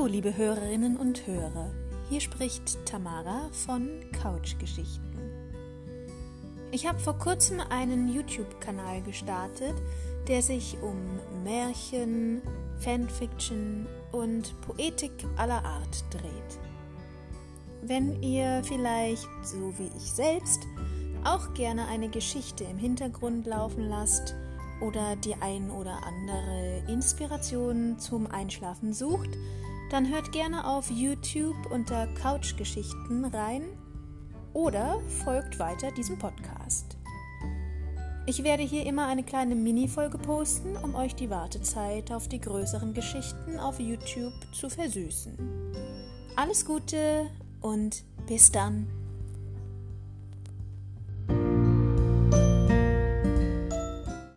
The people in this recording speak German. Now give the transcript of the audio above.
Hallo, liebe Hörerinnen und Hörer. Hier spricht Tamara von Couchgeschichten. Ich habe vor kurzem einen YouTube-Kanal gestartet, der sich um Märchen, Fanfiction und Poetik aller Art dreht. Wenn ihr vielleicht, so wie ich selbst, auch gerne eine Geschichte im Hintergrund laufen lasst oder die ein oder andere Inspiration zum Einschlafen sucht, dann hört gerne auf YouTube unter Couchgeschichten rein oder folgt weiter diesem Podcast. Ich werde hier immer eine kleine Mini-Folge posten, um euch die Wartezeit auf die größeren Geschichten auf YouTube zu versüßen. Alles Gute und bis dann!